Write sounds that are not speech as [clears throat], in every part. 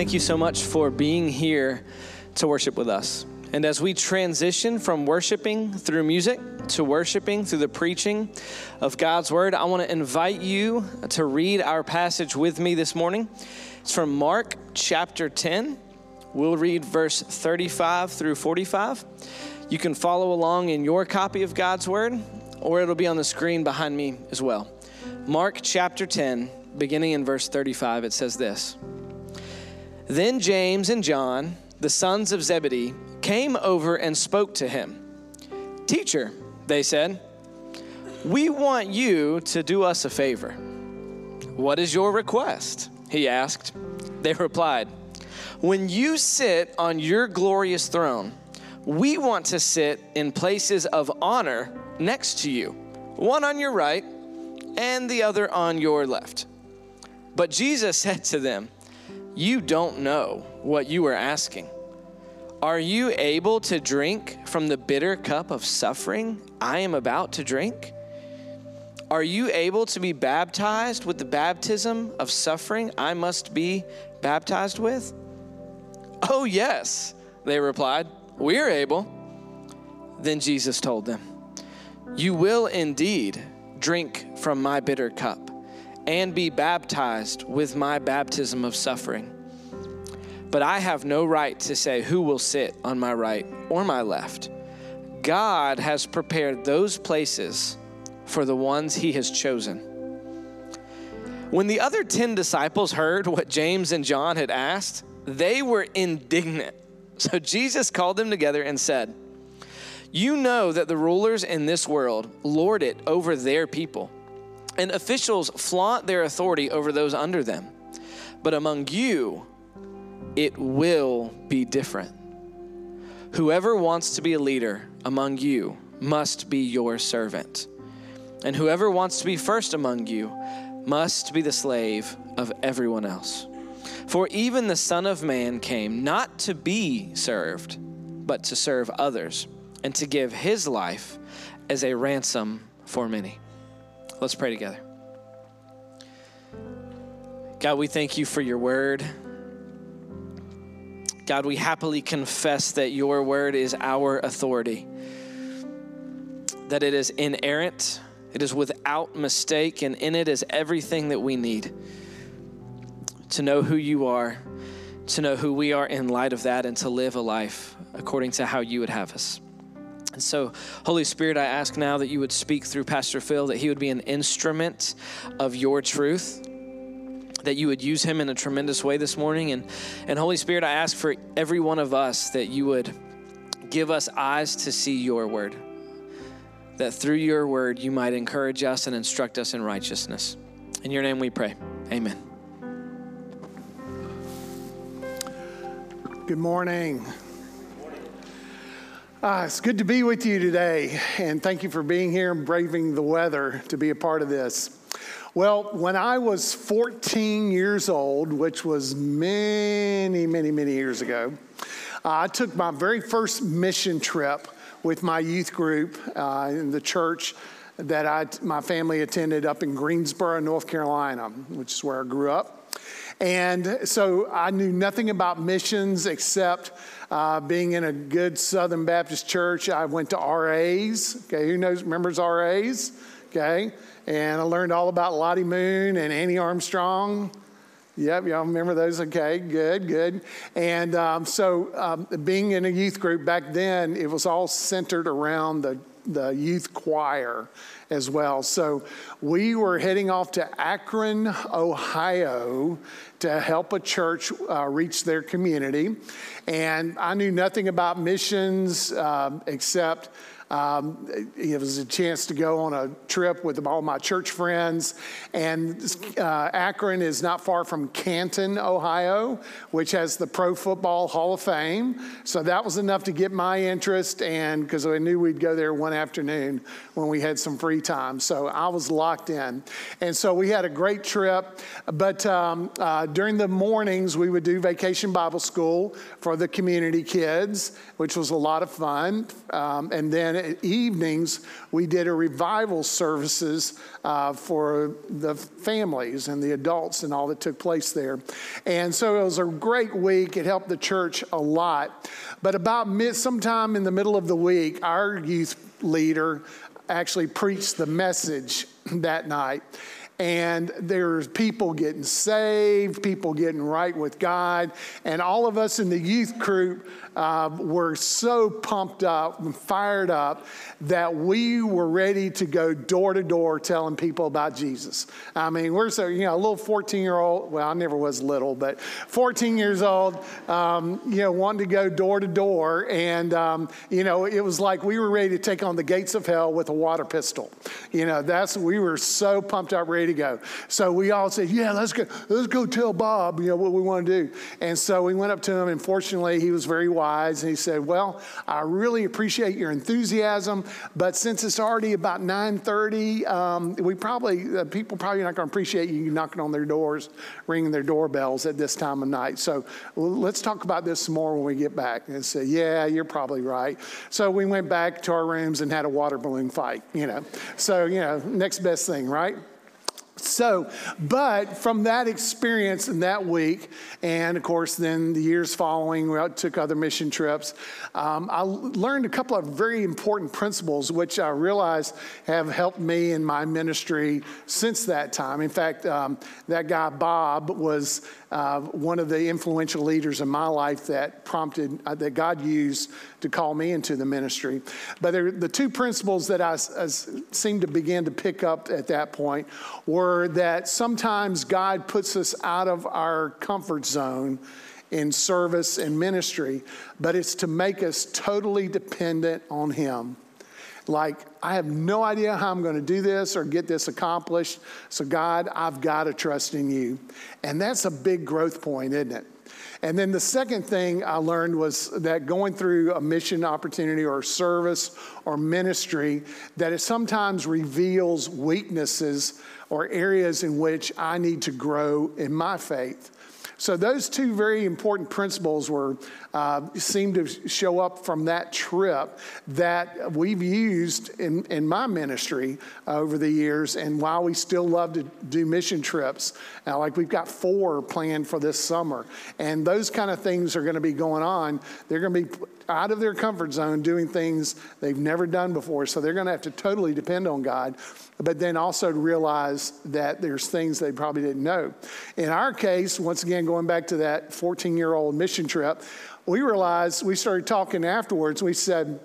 Thank you so much for being here to worship with us. And as we transition from worshiping through music to worshiping through the preaching of God's word, I want to invite you to read our passage with me this morning. It's from Mark chapter 10. We'll read verse 35 through 45. You can follow along in your copy of God's word, or it'll be on the screen behind me as well. Mark chapter 10, beginning in verse 35, it says this Then James and John, the sons of Zebedee, came over and spoke to him. Teacher, they said, we want you to do us a favor. What is your request? He asked. They replied, When you sit on your glorious throne, we want to sit in places of honor next to you, one on your right and the other on your left. But Jesus [laughs] said to them, You don't know what you are asking. Are you able to drink from the bitter cup of suffering I am about to drink? Are you able to be baptized with the baptism of suffering I must be baptized with? Oh, yes, they replied. We're able. Then Jesus told them, You will indeed drink from my bitter cup and be baptized with my baptism of suffering. But I have no right to say who will sit on my right or my left. God has prepared those places for the ones he has chosen. When the other 10 disciples heard what James and John had asked, they were indignant. So Jesus called them together and said, You know that the rulers in this world lord it over their people, and officials flaunt their authority over those under them. But among you, it will be different. Whoever wants to be a leader among you must be your servant. And whoever wants to be first among you must be the slave of everyone else. For even the Son of Man came not to be served, but to serve others, and to give his life as a ransom for many. Let's pray together. God, we thank you for your word. God, we happily confess that your word is our authority, that it is inerrant, it is without mistake, and in it is everything that we need to know who you are, to know who we are in light of that, and to live a life according to how you would have us. And so, Holy Spirit, I ask now that you would speak through Pastor Phil, that he would be an instrument of your truth that you would use him in a tremendous way this morning. And, and Holy Spirit, I ask for every one of us that you would give us eyes to see your word, that through your word you might encourage us and instruct us in righteousness. In your name we pray. Amen. Good morning. Uh, it's good to be with you today, and thank you for being here and braving the weather to be a part of this. Well, when I was 14 years old, which was many, many, many years ago, I took my very first mission trip with my youth group uh, in the church that I, my family attended up in Greensboro, North Carolina, which is where I grew up. And so I knew nothing about missions except uh, being in a good Southern Baptist church. I went to RAs. Okay, who knows, remembers RAs? Okay, and I learned all about Lottie Moon and Annie Armstrong. Yep, y'all remember those? Okay, good, good. And um, so, um, being in a youth group back then, it was all centered around the, the youth choir as well. So, we were heading off to Akron, Ohio to help a church uh, reach their community. And I knew nothing about missions um, except um, it was a chance to go on a trip with all my church friends. And uh, Akron is not far from Canton, Ohio, which has the Pro Football Hall of Fame. So that was enough to get my interest, and because I knew we'd go there one afternoon when we had some free time. So I was locked in. And so we had a great trip. But um, uh, during the mornings, we would do vacation Bible school for the community kids, which was a lot of fun. Um, and then evenings, we did a revival services uh, for the families and the adults and all that took place there. And so it was a great week. It helped the church a lot. But about mid, sometime in the middle of the week, our youth leader actually preached the message [clears throat] that night and there's people getting saved, people getting right with God, and all of us in the youth group uh, were so pumped up and fired up that we were ready to go door to door telling people about Jesus. I mean, we're so, you know, a little 14 year old, well, I never was little, but 14 years old, um, you know, wanting to go door to door. And, um, you know, it was like we were ready to take on the gates of hell with a water pistol. You know, that's, we were so pumped up, ready to go. So we all said, yeah, let's go, let's go tell Bob, you know, what we want to do. And so we went up to him, and fortunately, he was very. And he said, Well, I really appreciate your enthusiasm, but since it's already about 9:30, um, we probably uh, people probably not going to appreciate you knocking on their doors, ringing their doorbells at this time of night. So let's talk about this some more when we get back. And said, Yeah, you're probably right. So we went back to our rooms and had a water balloon fight. You know, so you know, next best thing, right? So, but from that experience in that week, and of course, then the years following, we took other mission trips, um, I learned a couple of very important principles, which I realize have helped me in my ministry since that time. In fact, um, that guy, Bob, was uh, one of the influential leaders in my life that prompted, uh, that God used to call me into the ministry. But there, the two principles that I, I seemed to begin to pick up at that point were that sometimes God puts us out of our comfort zone in service and ministry, but it's to make us totally dependent on Him. Like, I have no idea how I'm going to do this or get this accomplished. So, God, I've got to trust in you. And that's a big growth point, isn't it? And then the second thing I learned was that going through a mission opportunity or service or ministry, that it sometimes reveals weaknesses or areas in which I need to grow in my faith. So those two very important principles were uh, seem to show up from that trip that we've used in, in my ministry over the years, and while we still love to do mission trips, uh, like we've got four planned for this summer, and those kind of things are going to be going on. They're going to be out of their comfort zone doing things they've never done before. So they're going to have to totally depend on God, but then also realize that there's things they probably didn't know. In our case, once again, going back to that 14 year old mission trip, we realized, we started talking afterwards. We said,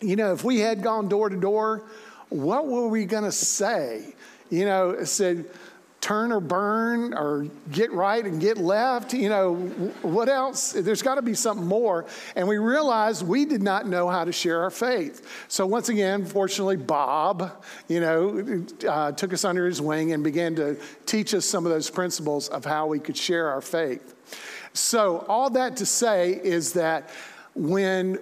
you know, if we had gone door to door, what were we going to say? You know, said, turn or burn or get right and get left. You know, what else? There's got to be something more. And we realized we did not know how to share our faith. So once again, fortunately, Bob, you know, uh, took us under his wing and began to teach us some of those principles of how we could share our faith. So all that to say is that when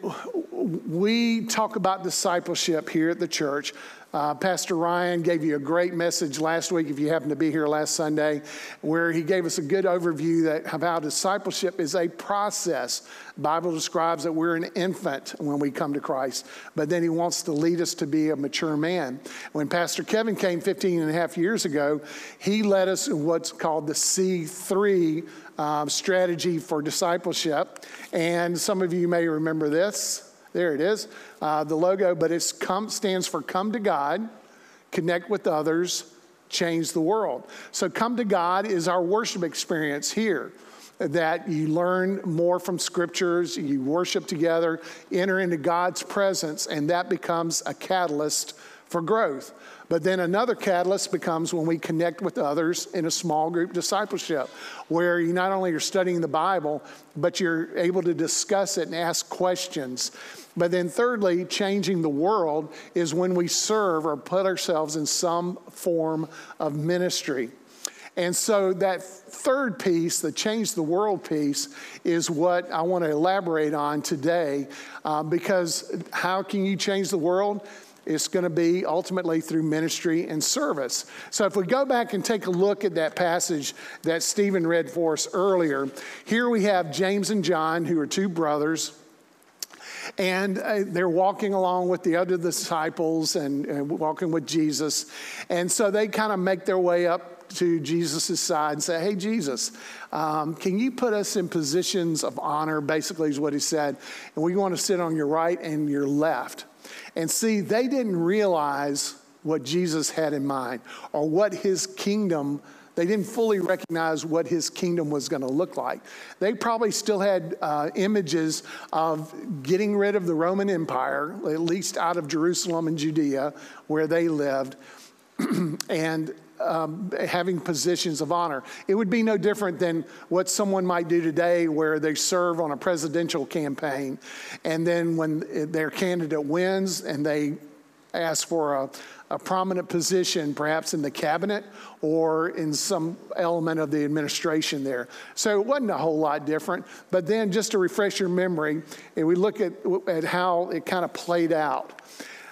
we talk about discipleship here at the church, uh, Pastor Ryan gave you a great message last week, if you happened to be here last Sunday, where he gave us a good overview that of how discipleship is a process. The Bible describes that we're an infant when we come to Christ, but then he wants to lead us to be a mature man. When Pastor Kevin came 15 and a half years ago, he led us in what's called the C3 um, strategy for discipleship. And some of you may remember this. There it is, uh, the logo, but it stands for Come to God, Connect with Others, Change the World. So, Come to God is our worship experience here that you learn more from scriptures, you worship together, enter into God's presence, and that becomes a catalyst for growth. But then another catalyst becomes when we connect with others in a small group discipleship, where you not only are studying the Bible, but you're able to discuss it and ask questions. But then, thirdly, changing the world is when we serve or put ourselves in some form of ministry. And so, that third piece, the change the world piece, is what I want to elaborate on today. Uh, because how can you change the world? It's going to be ultimately through ministry and service. So, if we go back and take a look at that passage that Stephen read for us earlier, here we have James and John, who are two brothers. And uh, they're walking along with the other disciples and, and walking with Jesus. And so they kind of make their way up to Jesus' side and say, Hey, Jesus, um, can you put us in positions of honor? Basically, is what he said. And we want to sit on your right and your left. And see, they didn't realize what Jesus had in mind or what his kingdom they didn't fully recognize what his kingdom was going to look like. They probably still had uh, images of getting rid of the Roman Empire, at least out of Jerusalem and Judea, where they lived, [clears throat] and um, having positions of honor. It would be no different than what someone might do today, where they serve on a presidential campaign, and then when their candidate wins and they ask for a, a prominent position, perhaps in the cabinet or in some element of the administration there. So it wasn't a whole lot different. But then, just to refresh your memory, and we look at, at how it kind of played out,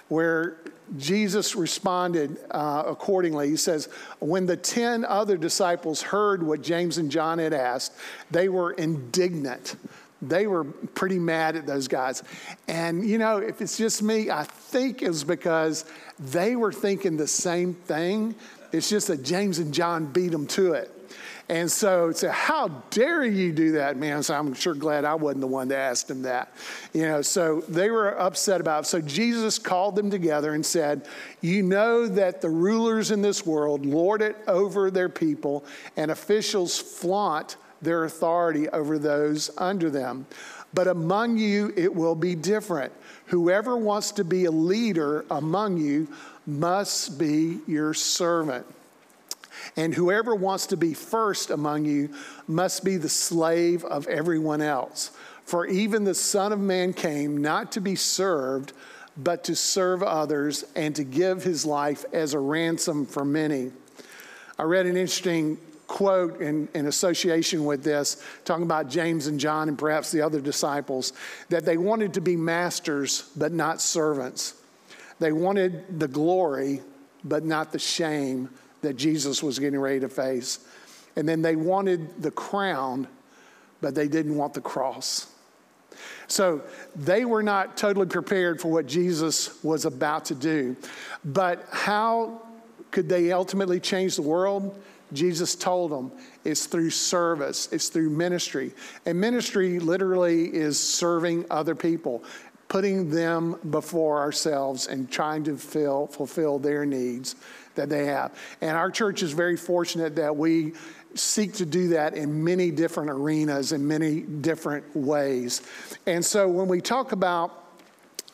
where Jesus responded uh, accordingly. He says, When the 10 other disciples heard what James and John had asked, they were indignant they were pretty mad at those guys. And, you know, if it's just me, I think it was because they were thinking the same thing. It's just that James and John beat them to it. And so, so how dare you do that, man? So I'm sure glad I wasn't the one that asked him that. You know, so they were upset about it. So Jesus called them together and said, You know that the rulers in this world lord it over their people, and officials flaunt their authority over those under them. But among you, it will be different. Whoever wants to be a leader among you must be your servant. And whoever wants to be first among you must be the slave of everyone else. For even the Son of Man came not to be served, but to serve others and to give his life as a ransom for many. I read an interesting quote in, in association with this, talking about James and John and perhaps the other disciples, that they wanted to be masters but not servants. They wanted the glory but not the shame that Jesus was getting ready to face. And then they wanted the crown, but they didn't want the cross. So they were not totally prepared for what Jesus was about to do. But how could they ultimately change the world? Jesus told them it's through service, it's through ministry. And ministry literally is serving other people, putting them before ourselves and trying to fill, fulfill their needs that they have. And our church is very fortunate that we seek to do that in many different arenas, in many different ways. And so when we talk about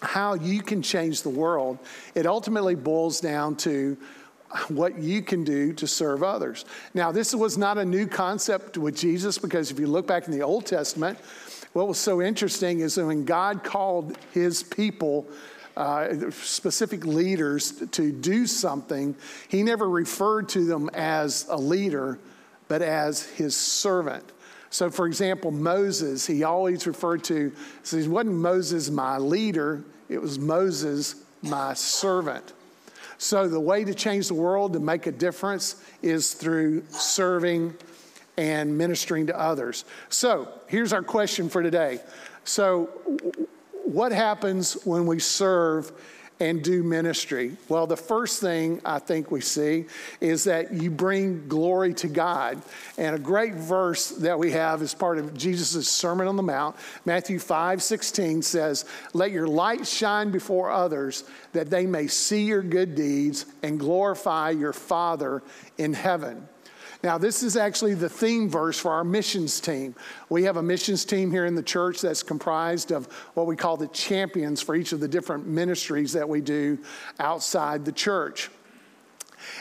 how you can change the world, it ultimately boils down to what you can do to serve others. Now, this was not a new concept with Jesus because if you look back in the Old Testament, what was so interesting is when God called his people, uh, specific leaders, to do something, he never referred to them as a leader, but as his servant. So, for example, Moses, he always referred to, so it wasn't Moses my leader, it was Moses my servant. So, the way to change the world, to make a difference, is through serving and ministering to others. So, here's our question for today. So, what happens when we serve and do ministry? Well, the first thing I think we see is that you bring glory to God. And a great verse that we have as part of Jesus' Sermon on the Mount, Matthew 5 16 says, Let your light shine before others that they may see your good deeds and glorify your Father in heaven. Now, this is actually the theme verse for our missions team. We have a missions team here in the church that's comprised of what we call the champions for each of the different ministries that we do outside the church.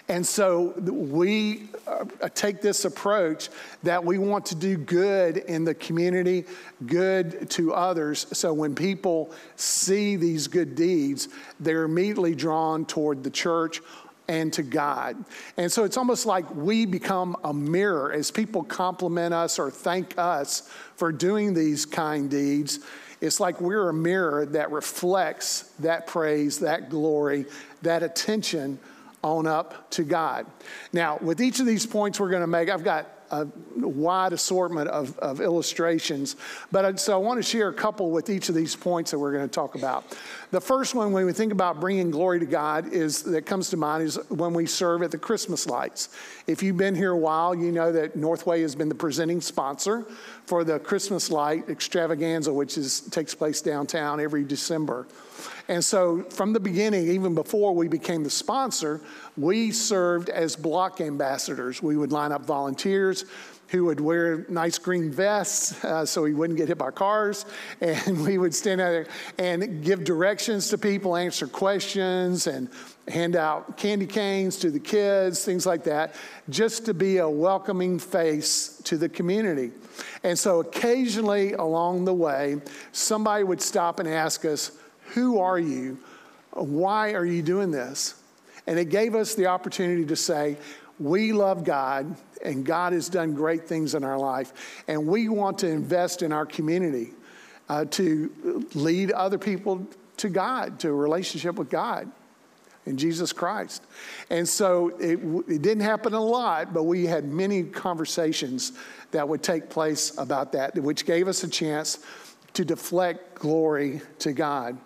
And so we uh, take this approach that we want to do good in the community, good to others. So when people see these good deeds, they're immediately drawn toward the church and to God. And so it's almost like we become a mirror as people compliment us or thank us for doing these kind deeds. It's like we're a mirror that reflects that praise, that glory, that attention on up to God. Now, with each of these points we're going to make, I've got a wide assortment of, of illustrations. But I, so I want to share a couple with each of these points that we're going to talk about. The first one, when we think about bringing glory to God, is that comes to mind is when we serve at the Christmas lights. If you've been here a while, you know that Northway has been the presenting sponsor for the Christmas light extravaganza, which is, takes place downtown every December. And so, from the beginning, even before we became the sponsor, we served as block ambassadors. We would line up volunteers who would wear nice green vests uh, so he wouldn't get hit by cars. [laughs] And we would stand out there and give directions to people, answer questions, and hand out candy canes to the kids, things like that, just to be a welcoming face to the community. And so occasionally along the way, somebody would stop and ask us, Who are you? Why are you doing this? And it gave us the opportunity to say, We love God, and God has done great things in our life, and we want to invest in our community uh, to lead other people to God, to a relationship with God in Jesus Christ. And so it, it, didn't happen a lot, but we had many conversations that would take place about that, which gave us a chance to deflect glory to God.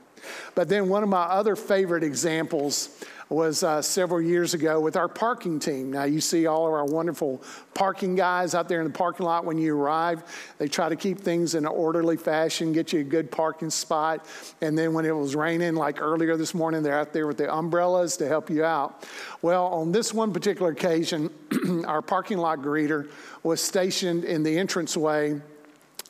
But then one of my other favorite examples was uh, several years ago with our parking team. Now, you see all of our wonderful parking guys out there in the parking lot when you arrive. They try to keep things in an orderly fashion, get you a good parking spot. And then when it was raining, like earlier this morning, they're out there with the umbrellas to help you out. Well, on this one particular occasion, [clears throat] our parking lot greeter was stationed in the entranceway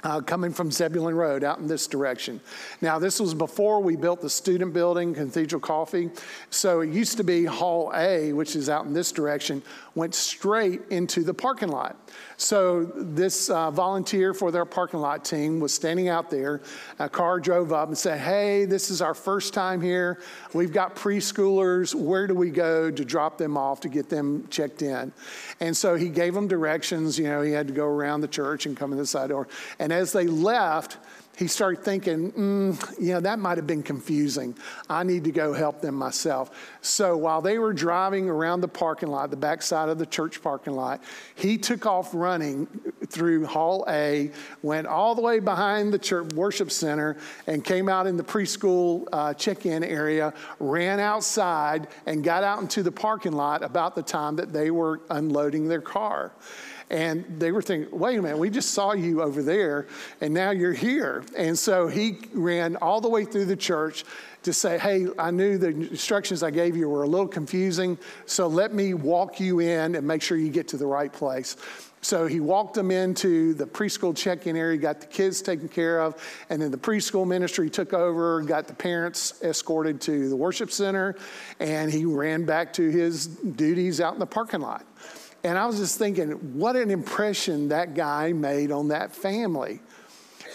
uh, coming from Zebulon Road out in this direction. Now, this was before we built the student building, Cathedral Coffee. So it used to be Hall A, which is out in this direction, went straight into the parking lot. So this uh, volunteer for their parking lot team was standing out there. A car drove up and said, Hey, this is our first time here. We've got preschoolers. Where do we go to drop them off to get them checked in? And so he gave them directions. You know, he had to go around the church and come in the side door. And as they left, he started thinking, mm, you know, that might have been confusing. I need to go help them myself. So while they were driving around the parking lot, the backside of the church parking lot, he took off running through Hall A, went all the way behind the church worship center, and came out in the preschool uh, check in area, ran outside, and got out into the parking lot about the time that they were unloading their car. And they were thinking, wait a minute, we just saw you over there and now you're here. And so he ran all the way through the church to say, hey, I knew the instructions I gave you were a little confusing, so let me walk you in and make sure you get to the right place. So he walked them into the preschool check in area, got the kids taken care of, and then the preschool ministry took over, got the parents escorted to the worship center, and he ran back to his duties out in the parking lot. And I was just thinking, what an impression that guy made on that family.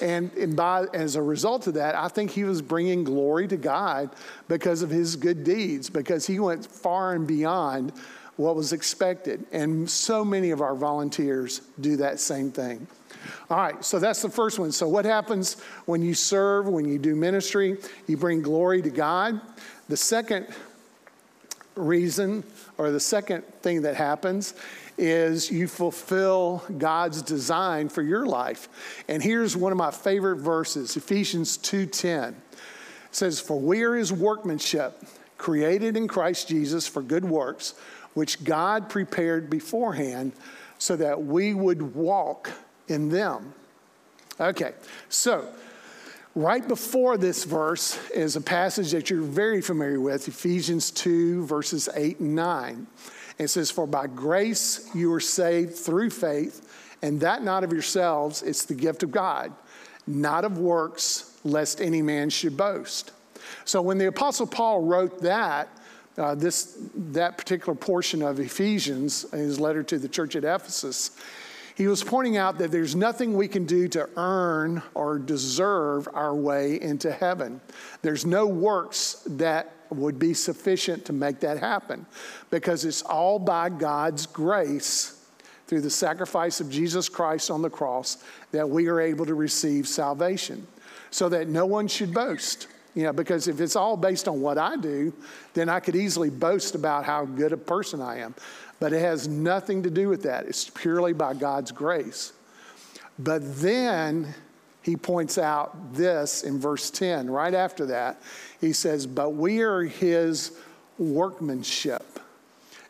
And, and by, as a result of that, I think he was bringing glory to God because of his good deeds, because he went far and beyond what was expected. And so many of our volunteers do that same thing. All right, so that's the first one. So, what happens when you serve, when you do ministry? You bring glory to God. The second reason or the second thing that happens is you fulfill God's design for your life. And here's one of my favorite verses, Ephesians 2:10. It says, "For we are his workmanship, created in Christ Jesus for good works, which God prepared beforehand so that we would walk in them." Okay. So, Right before this verse is a passage that you're very familiar with, Ephesians 2, verses 8 and 9. It says, For by grace you are saved through faith, and that not of yourselves, it's the gift of God, not of works, lest any man should boast. So when the Apostle Paul wrote that, uh, this, that particular portion of Ephesians, his letter to the church at Ephesus, he was pointing out that there's nothing we can do to earn or deserve our way into heaven. There's no works that would be sufficient to make that happen because it's all by God's grace through the sacrifice of Jesus Christ on the cross that we are able to receive salvation so that no one should boast. You know, because if it's all based on what I do, then I could easily boast about how good a person I am. But it has nothing to do with that. It's purely by God's grace. But then he points out this in verse 10, right after that. He says, But we are his workmanship.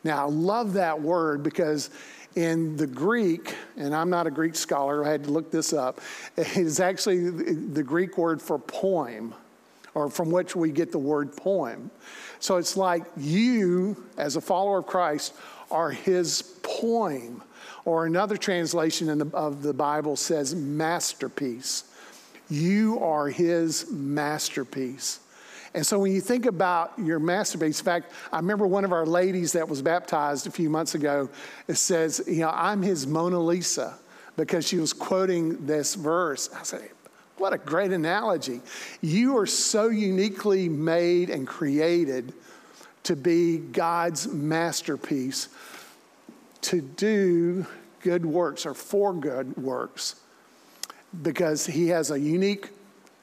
Now, I love that word because in the Greek, and I'm not a Greek scholar, I had to look this up, it is actually the Greek word for poem, or from which we get the word poem. So it's like you, as a follower of Christ, are his poem. Or another translation the, of the Bible says masterpiece. You are his masterpiece. And so when you think about your masterpiece, in fact, I remember one of our ladies that was baptized a few months ago, it says, you know, I'm his Mona Lisa because she was quoting this verse. I said, what a great analogy. You are so uniquely made and created to be God's masterpiece, to do good works or for good works, because He has a unique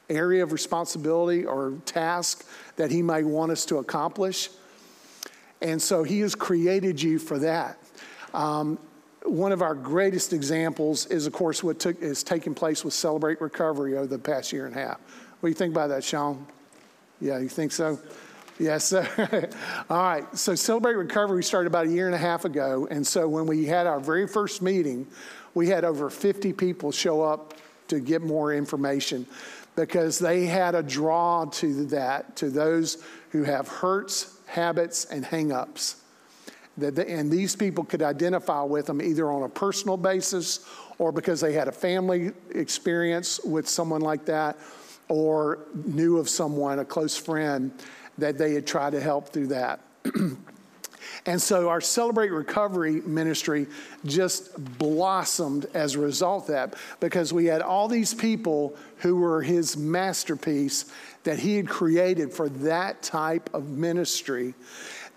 area of responsibility or task that He might want us to accomplish. And so He has created you for that. Um, one of our greatest examples is, of course, what took, is taking place with Celebrate Recovery over the past year and a half. What do you think about that, Sean? Yeah, you think so? Yes, sir. [laughs] All right. So, Celebrate Recovery started about a year and a half ago. And so, when we had our very first meeting, we had over 50 people show up to get more information because they had a draw to that, to those who have hurts, habits, and hangups. And these people could identify with them either on a personal basis or because they had a family experience with someone like that or knew of someone, a close friend, that they had tried to help through that. [clears throat] And so our Celebrate Recovery ministry just blossomed as a result of that because we had all these people who were his masterpiece that he had created for that type of ministry.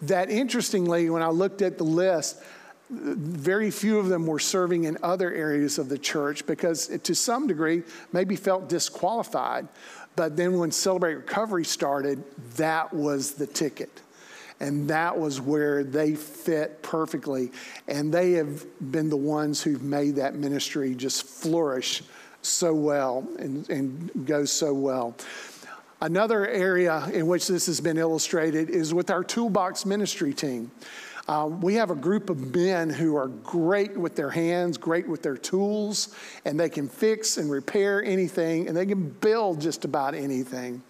That interestingly, when I looked at the list, very few of them were serving in other areas of the church because, to some degree, maybe felt disqualified. But then when Celebrate Recovery started, that was the ticket. And that was where they fit perfectly. And they have been the ones who've made that ministry just flourish so well and, and go so well. Another area in which this has been illustrated is with our toolbox ministry team. Uh, we have a group of men who are great with their hands, great with their tools, and they can fix and repair anything, and they can build just about anything.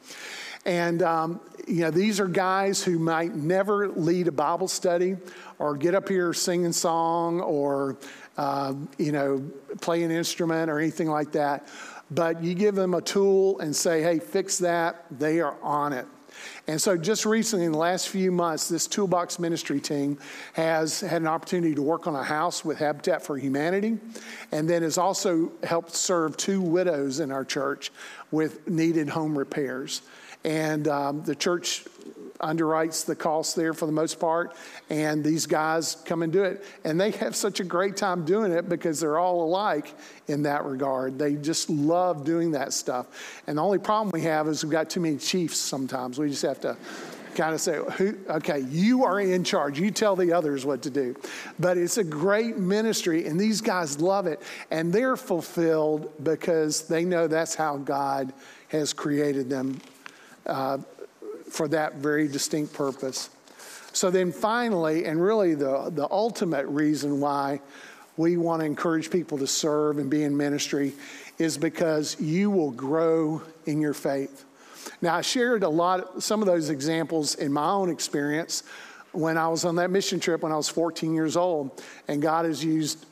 And, um, you know, these are guys who might never lead a Bible study or get up here singing song or, uh, you know, play an instrument or anything like that. But you give them a tool and say, hey, fix that, they are on it. And so, just recently, in the last few months, this Toolbox Ministry team has had an opportunity to work on a house with Habitat for Humanity, and then has also helped serve two widows in our church with needed home repairs. And um, the church underwrites the cost there for the most part, and these guys come and do it. And they have such a great time doing it because they're all alike in that regard. They just love doing that stuff. And the only problem we have is we've got too many chiefs sometimes. We just have to kind of say, okay, you are in charge. You tell the others what to do. But it's a great ministry, and these guys love it. And they're fulfilled because they know that's how God has created them uh, for that very distinct purpose. So then finally, and really the, the ultimate reason why we want to encourage people to serve and be in ministry is because you will grow in your faith. Now, I shared a lot, some of those examples in my own experience when I was on that mission trip when I was 14 years old, and God has used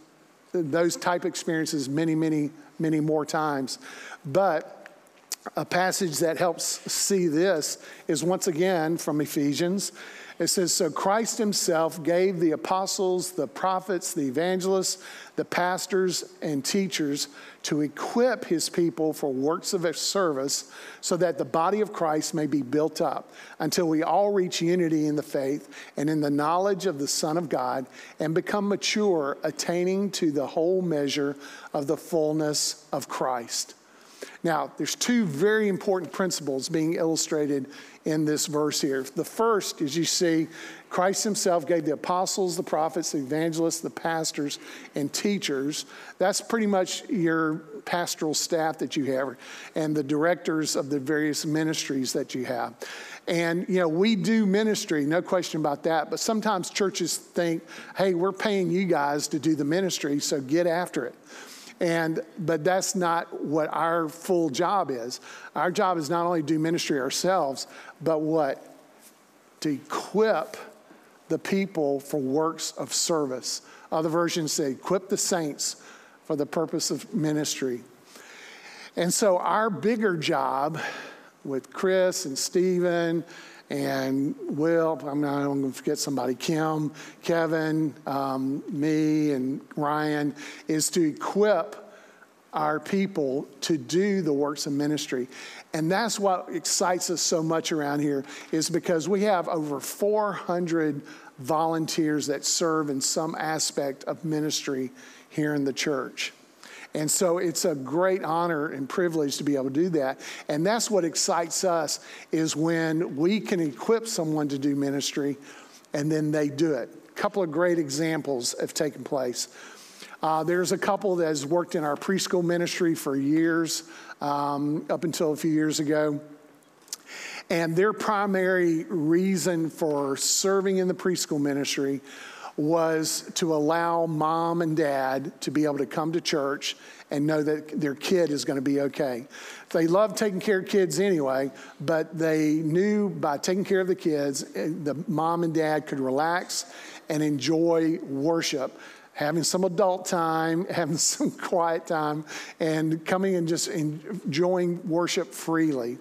those type experiences many, many, many more times. But a passage that helps see this is once again from Ephesians. It says, So Christ himself gave the apostles, the prophets, the evangelists, the pastors, and teachers to equip his people for works of service so that the body of Christ may be built up until we all reach unity in the faith and in the knowledge of the Son of God and become mature, attaining to the whole measure of the fullness of Christ. Now, there's two very important principles being illustrated in this verse here. The first is you see Christ himself gave the apostles, the prophets, the evangelists, the pastors, and teachers. That's pretty much your pastoral staff that you have and the directors of the various ministries that you have. And, you know, we do ministry, no question about that. But sometimes churches think, hey, we're paying you guys to do the ministry, so get after it. And, but that's not what our full job is. Our job is not only to do ministry ourselves, but what? To equip the people for works of service. Other versions say, equip the saints for the purpose of ministry. And so, our bigger job with Chris and Stephen and Will, I'm not going to forget somebody, Kim, Kevin, um, me, and Ryan, is to equip our people to do the works of ministry. And that's what excites us so much around here is because we have over 400 volunteers that serve in some aspect of ministry here in the church. And so it's a great honor and privilege to be able to do that. And that's what excites us is when we can equip someone to do ministry and then they do it. A couple of great examples have taken place. Uh, there's a couple that has worked in our preschool ministry for years, um, up until a few years ago. And their primary reason for serving in the preschool ministry was to allow mom and dad to be able to come to church and know that their kid is going to be okay. They love taking care of kids anyway, but they knew by taking care of the kids, eh, the mom and dad could relax and enjoy worship having some adult time, [laughs] having some quiet time, and coming and just enjoying worship freely.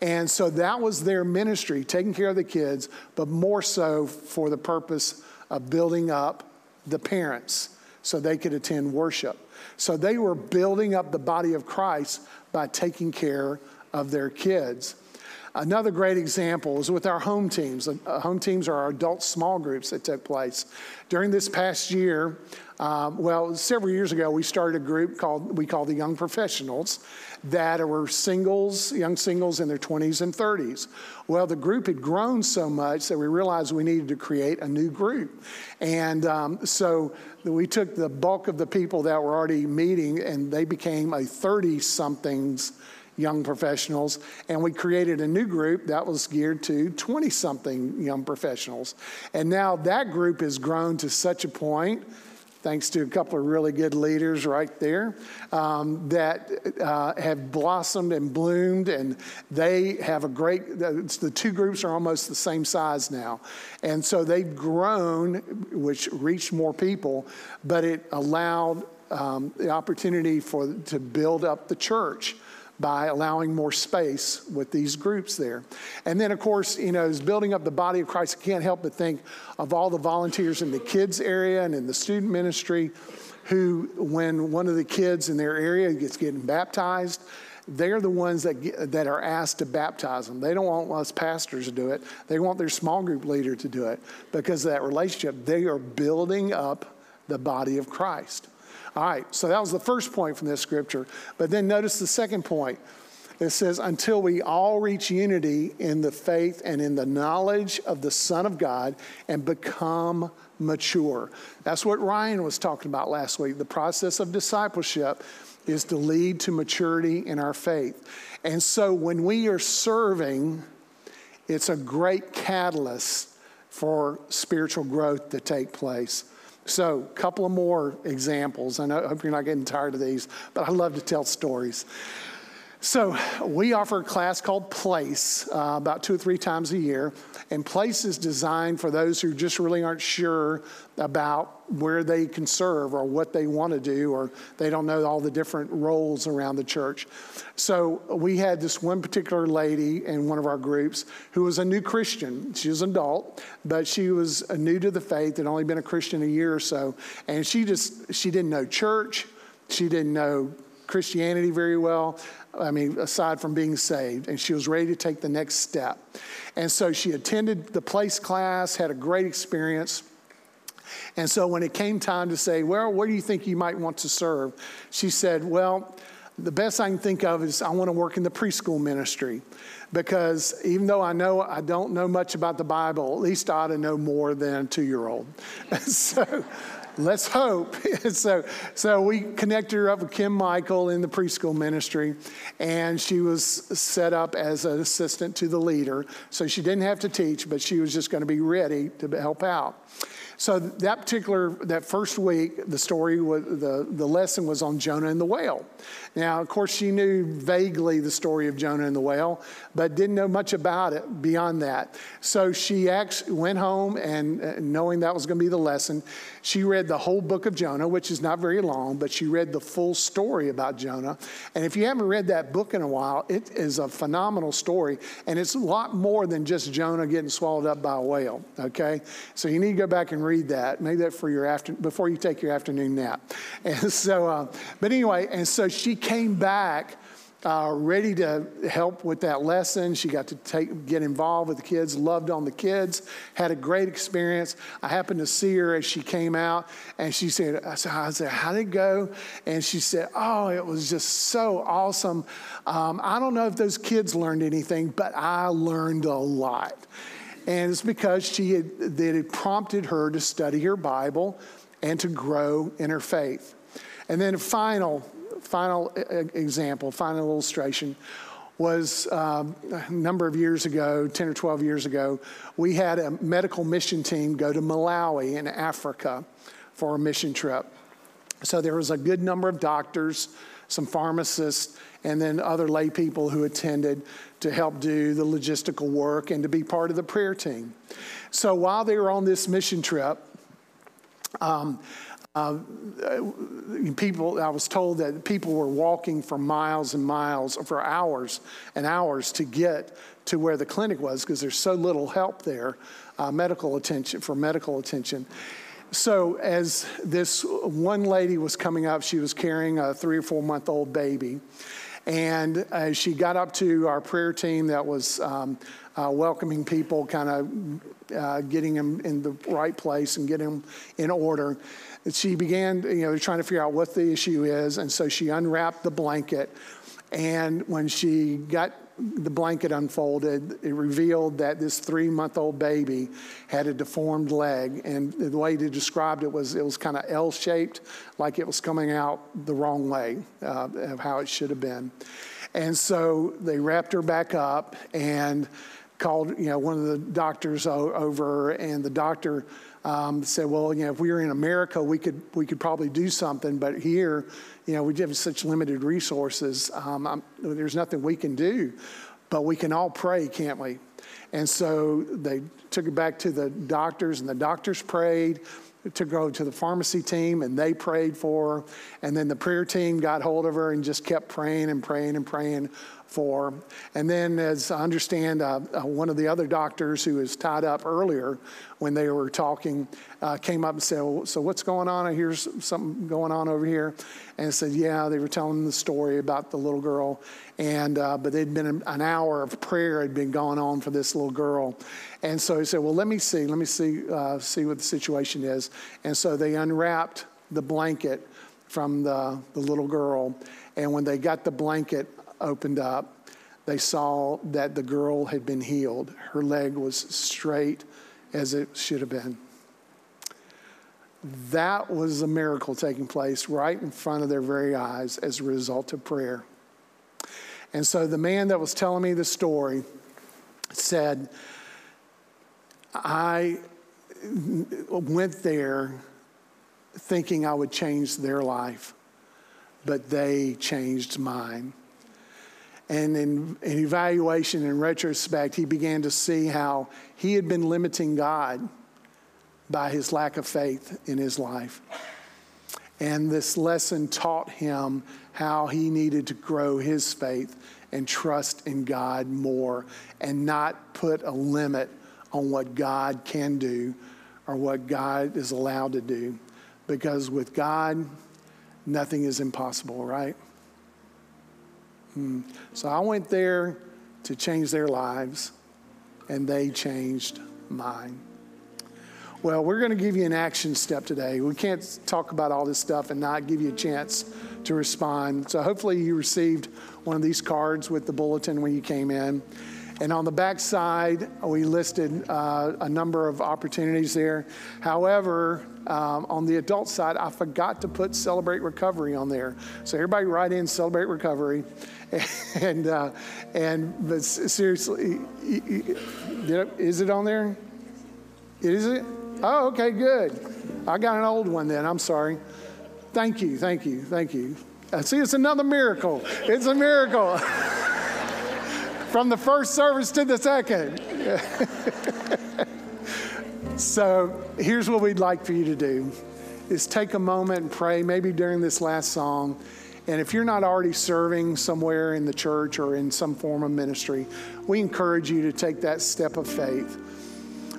And so that was their ministry, taking care of the kids, but more so for the purpose of building up the parents so they could attend worship. So they were building up the body of Christ by taking care of their kids. Another great example is with our home teams. Uh, home teams are our adult small groups that took place. During this past year, um, well, several years ago, we started a group called we call the Young Professionals that were singles, young singles in their 20s and 30s. Well, the group had grown so much that we realized we needed to create a new group. And um, so we took the bulk of the people that were already meeting and they became a 30 somethings young professionals, and we created a new group that was geared to 20 something young professionals. And now that group has grown to such a point thanks to a couple of really good leaders right there, um, that uh, have blossomed and bloomed, and they have a great, the two groups are almost the same size now. And so they've grown, which reached more people, but it allowed um, the opportunity for to build up the church by allowing more space with these groups there. And then, of course, you know, as building up the body of Christ, I can't help but think of all the volunteers in the kids area and in the student ministry who, when one of the kids in their area gets getting baptized, they're the ones that, get, that are asked to baptize them. They don't want us pastors to do it. They want their small group leader to do it because of that relationship. They are building up the body of Christ. All right, so that was the first point from this scripture. But then notice the second point. It says, until we all reach unity in the faith and in the knowledge of the Son of God and become mature. That's what Ryan was talking about last week. The process of discipleship is to lead to maturity in our faith. And so when we are serving, it's a great catalyst for spiritual growth to take place. So, a couple of more examples. I, know, I hope you're not getting tired of these, but I love to tell stories. So, we offer a class called Place uh, about two or three times a year. And Place is designed for those who just really aren't sure about where they can serve or what they want to do, or they don't know all the different roles around the church. So, we had this one particular lady in one of our groups who was a new Christian. She was an adult, but she was new to the faith, had only been a Christian a year or so. And she just, she didn't know church, she didn't know Christianity very well. I mean, aside from being saved, and she was ready to take the next step. And so she attended the place class, had a great experience. And so when it came time to say, Well, where do you think you might want to serve? She said, Well, the best I can think of is I want to work in the preschool ministry because even though I know I don't know much about the Bible, at least I ought to know more than a two year old. [laughs] so let's hope. [laughs] so, so we connected her up with Kim Michael in the preschool ministry, and she was set up as an assistant to the leader. So she didn't have to teach, but she was just going to be ready to help out. So that particular, that first week, the story was, the, the lesson was on Jonah and the whale. Now, of course, she knew vaguely the story of Jonah and the whale, but didn't know much about it beyond that. So she actually went home and uh, knowing that was going to be the lesson, she read the whole book of Jonah, which is not very long, but she read the full story about Jonah. And if you haven't read that book in a while, it is a phenomenal story. And it's a lot more than just Jonah getting swallowed up by a whale, okay? So you need to go back and read that. Maybe that for your after, before you take your afternoon nap. [laughs] And so, uh, but anyway, and so she came back uh, ready to help with that lesson. She got to take, get involved with the kids, loved on the kids, had a great experience. I happened to see her as she came out, and she said, I said, I said How did it go? And she said, Oh, it was just so awesome. Um, I don't know if those kids learned anything, but I learned a lot. And it's because she had, that it prompted her to study her Bible and to grow in her faith. And then final final example, final illustration was um, a number of years ago, 10 or 12 years ago, we had a medical mission team go to Malawi in Africa for a mission trip. So there was a good number of doctors, some pharmacists, and then other lay people who attended to help do the logistical work and to be part of the prayer team. So while they were on this mission trip, um, uh, people, I was told that people were walking for miles and miles, for hours and hours to get to where the clinic was because there's so little help there, uh, medical attention, for medical attention. So, as this one lady was coming up, she was carrying a three or four month old baby. And as she got up to our prayer team that was um, uh, welcoming people, kind of uh, getting them in the right place and getting them in order, she began, you know, trying to figure out what the issue is. And so she unwrapped the blanket. And when she got the blanket unfolded, it revealed that this three month old baby had a deformed leg. And the way they described it was it was kind of L shaped, like it was coming out the wrong way uh, of how it should have been. And so they wrapped her back up and called, you know, one of the doctors over, and the doctor um, said, well, you know, if we were in America, we could, we could probably do something, but here, you know, we have such limited resources. Um, there's nothing we can do, but we can all pray, can't we? And so they took it back to the doctors, and the doctors prayed to go to the pharmacy team and they prayed for her. And then the prayer team got hold of her and just kept praying and praying and praying for. And then, as I understand, uh, uh, one of the other doctors who was tied up earlier when they were talking uh, came up and said, well, So, what's going on? I hear something going on over here. And said, Yeah, they were telling the story about the little girl. And, uh, but they'd been an hour of prayer had been going on for this little girl. And so he said, Well, let me see, let me see, uh, see what the situation is. And so they unwrapped the blanket from the, the little girl. And when they got the blanket opened up, they saw that the girl had been healed. Her leg was straight as it should have been. That was a miracle taking place right in front of their very eyes as a result of prayer. And so the man that was telling me the story said, I went there thinking I would change their life, but they changed mine. And in, in evaluation and retrospect, he began to see how he had been limiting God by his lack of faith in his life. And this lesson taught him how he needed to grow his faith and trust in God more and not put a limit on what God can do or what God is allowed to do. Because with God, nothing is impossible, right? Hmm. So I went there to change their lives, and they changed mine. Well, we're going to give you an action step today. We can't talk about all this stuff and not give you a chance to respond. So hopefully you received one of these cards with the bulletin when you came in. And on the back side, we listed uh, a number of opportunities there. However, um, on the adult side, I forgot to put Celebrate Recovery on there. So everybody write in Celebrate Recovery. [laughs] And, uh, and but seriously, is it on there? Is it? Oh, okay, good. I got an old one then. I'm sorry. Thank you, thank you, thank you. Uh, see, it's another miracle. It's a miracle. [laughs] From the first service to the second. [laughs] so here's what we'd like for you to do is take a moment and pray, maybe during this last song. And if you're not already serving somewhere in the church or in some form of ministry, we encourage you to take that step of faith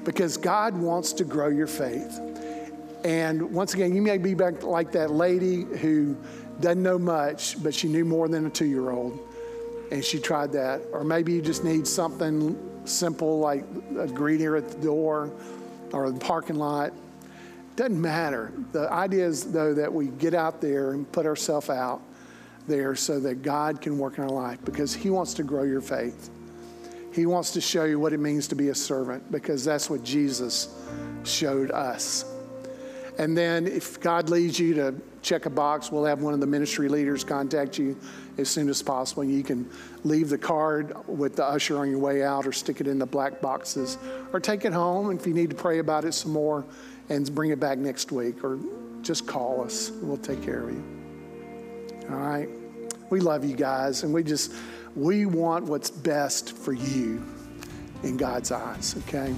because God wants to grow your faith. And once again, you may be back like that lady who doesn't know much, but she knew more than a two year old. And she tried that. Or maybe you just need something simple like a greeter at the door or the parking lot. Doesn't matter. The idea is, though, that we get out there and put ourselves out there so that God can work in our life because He wants to grow your faith. He wants to show you what it means to be a servant because that's what Jesus showed us. And then if God leads you to check a box, we'll have one of the ministry leaders contact you as soon as possible. You can leave the card with the usher on your way out or stick it in the black boxes or take it home. If you need to pray about it some more and bring it back next week or just call us. We'll take care of you. All right? We love you guys and we just we want what's best for you in God's eyes, okay?